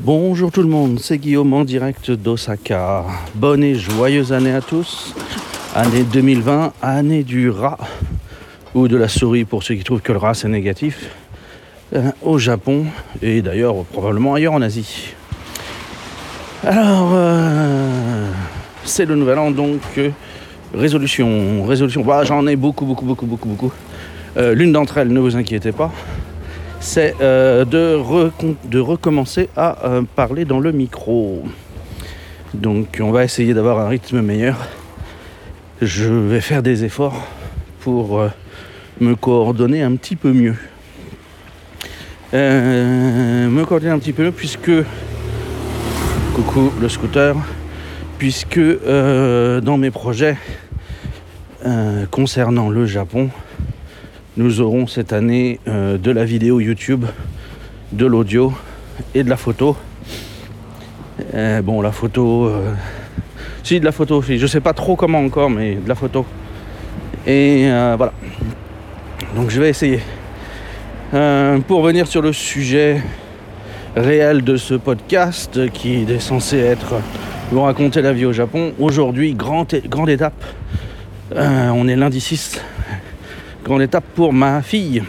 Bonjour tout le monde, c'est Guillaume en direct d'Osaka. Bonne et joyeuse année à tous. Année 2020, année du rat ou de la souris pour ceux qui trouvent que le rat c'est négatif. euh, au Japon et d'ailleurs probablement ailleurs en Asie. Alors, euh, c'est le nouvel an donc euh, résolution, résolution. Bah, J'en ai beaucoup, beaucoup, beaucoup, beaucoup, beaucoup. L'une d'entre elles, ne vous inquiétez pas, c'est euh, de, recommencer à euh, parler dans le micro. Donc on va essayer d'avoir un rythme meilleur. Je vais faire des efforts pour euh, me coordonner un petit peu mieux. Me coordonner un petit peu mieux puisque... Coucou le scooter. Puisque dans mes projets concernant le Japon, nous aurons cette année euh, de la vidéo YouTube, de l'audio et de la photo. Euh, bon, la photo, euh, si de la photo aussi, je sais pas trop comment encore, mais de la photo. Et voilà. Donc je vais essayer. Pour venir sur le sujet réel de ce podcast qui est censé être vous raconter la vie au Japon. Aujourd'hui, grande, étape. On est lundi 6 grande étape pour ma fille,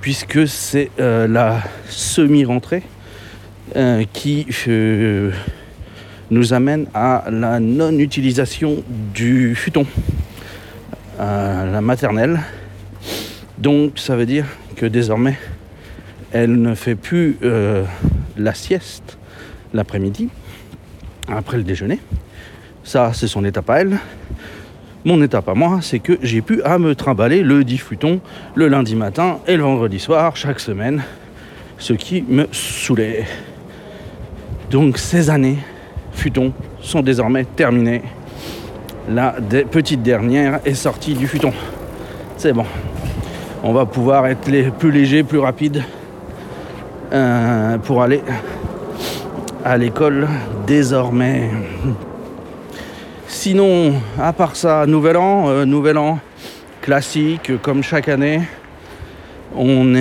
puisque c'est euh, la semi-rentrée euh, qui euh, nous amène à la non-utilisation du futon à la maternelle. Donc ça veut dire que désormais, elle ne fait plus la sieste l'après-midi, après le déjeuner. Ça, c'est son étape à elle. Mon étape à moi, c'est que j'ai pu à me trimballer le diffuton le lundi matin et le vendredi soir chaque semaine, ce qui me saoulait. Donc ces années futon sont désormais terminées. La petite dernière est sortie du futon. C'est bon. On va pouvoir être les plus léger, plus rapide euh, pour aller à l'école désormais. Sinon, à part ça, nouvel an, euh, nouvel an classique, euh, comme chaque année. On,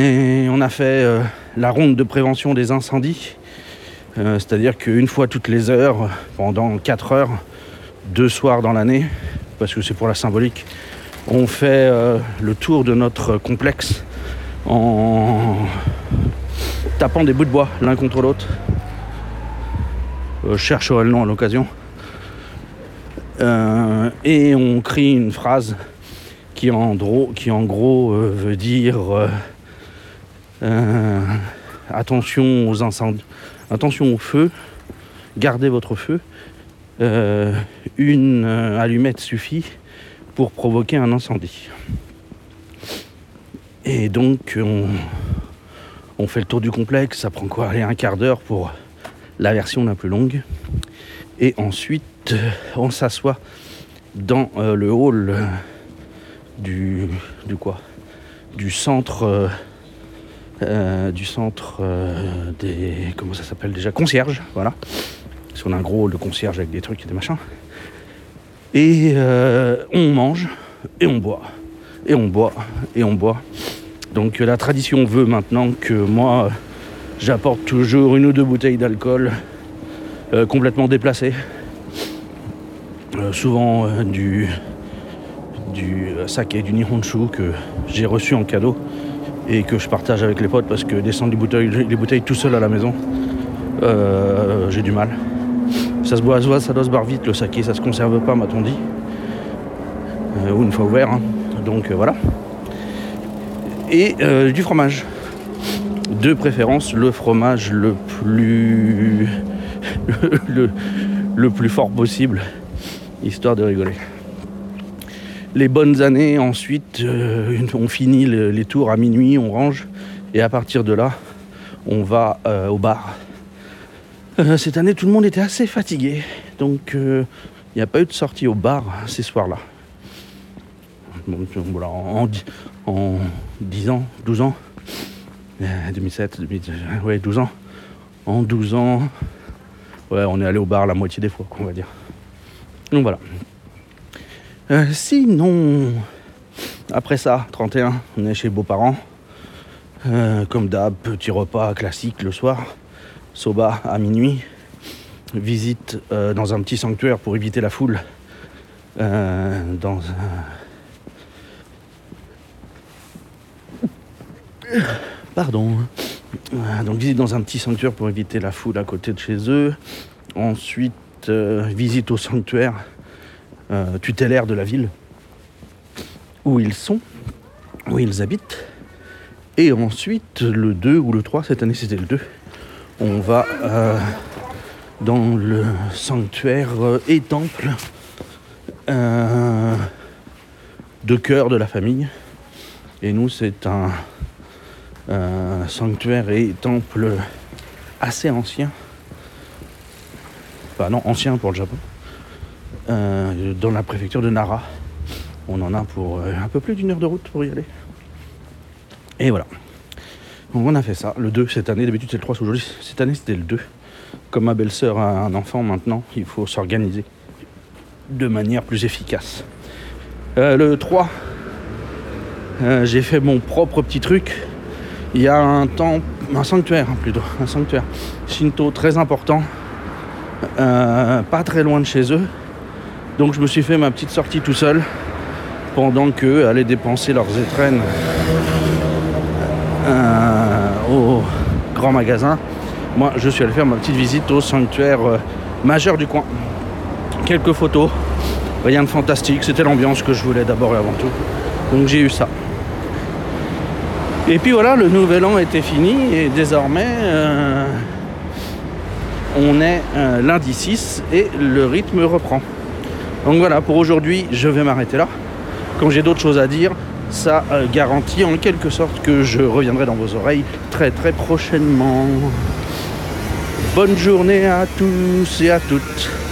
a fait euh, la ronde de prévention des incendies. C'est-à-dire qu'une fois toutes les heures, pendant 4 heures, deux soirs dans l'année, parce que c'est pour la symbolique, on fait le tour de notre complexe en tapant des bouts de bois l'un contre l'autre. Je chercherai le nom à l'occasion. Euh, et on crie une phrase qui en gros, euh, veut dire euh, attention aux incendies, attention au feu, gardez votre feu. Une allumette suffit pour provoquer un incendie. Et donc on, on fait le tour du complexe, ça prend quoi Allez, un quart d'heure pour la version la plus longue. Et ensuite, euh, on s'assoit dans euh, le hall euh, du, du quoi? Du centre du centre des comment ça s'appelle déjà? Concierge, voilà. Parce qu'on a un gros hall de concierge avec des trucs et des machins. Et on mange et on boit et on boit et on boit. Donc la tradition veut maintenant que moi j'apporte toujours une ou deux bouteilles d'alcool euh, complètement déplacées. Euh, souvent euh, du, du saké, du nihonshu que j'ai reçu en cadeau et que je partage avec les potes parce que descendre les bouteilles, les bouteilles tout seul à la maison, j'ai du mal. Ça se boit, ça doit se boire vite le saké, ça se conserve pas, m'a-t-on dit. Ou une fois ouvert, hein. donc voilà. Et du fromage. De préférence, le fromage le plus le, le plus fort possible, histoire de rigoler. Les bonnes années, ensuite, euh, on finit le- les tours à minuit, on range, et à partir de là, on va euh, au bar. Euh, cette année, tout le monde était assez fatigué, donc il n'y a pas eu de sortie au bar ces soirs-là. Voilà, en, en 10 ans, 12 ans, euh, 2007, 2000, euh, ouais, 12 ans. En 12 ans, ouais, on est allé au bar la moitié des fois, on va dire. Donc voilà. Euh, sinon, après ça, 31, on est chez beaux-parents. Euh, comme d'hab, petit repas classique le soir. Soba à minuit. Visite euh, dans un petit sanctuaire pour éviter la foule. Dans. Pardon. Euh, Donc visite dans un petit sanctuaire pour éviter la foule à côté de chez eux. Ensuite, euh, visite au sanctuaire euh, tutélaire de la ville où ils sont, où ils habitent. Et ensuite, le 2 ou le 3, cette année c'était le 2, on va euh, dans le sanctuaire et temple de cœur de la famille. Et nous, c'est un, sanctuaire et temple assez ancien. Enfin non, ancien pour le Japon. Euh, dans la préfecture de Nara. On en a pour euh, un peu plus d'une heure de route pour y aller. Et voilà. On a fait ça, le 2 cette année, d'habitude c'est le 3, aujourd'hui cette année c'était le 2. Comme ma belle-sœur a un enfant maintenant, il faut s'organiser de manière plus efficace. Euh, le 3, euh, j'ai fait mon propre petit truc. Il y a un temple, un sanctuaire hein, plutôt, un sanctuaire Shinto très important, euh, pas très loin de chez eux. Donc je me suis fait ma petite sortie tout seul pendant qu'eux allaient dépenser leurs étrennes euh, au grand magasin. Moi, je suis allé faire ma petite visite au sanctuaire euh, majeur du coin. Quelques photos, rien de fantastique, c'était l'ambiance que je voulais d'abord et avant tout. Donc j'ai eu ça. Et puis voilà, le nouvel an était fini et désormais euh, on est euh, lundi 6 et le rythme reprend. Donc voilà, pour aujourd'hui, je vais m'arrêter là. Quand j'ai d'autres choses à dire, ça euh, garantit en quelque sorte que je reviendrai dans vos oreilles très très prochainement. Bonne journée à tous et à toutes.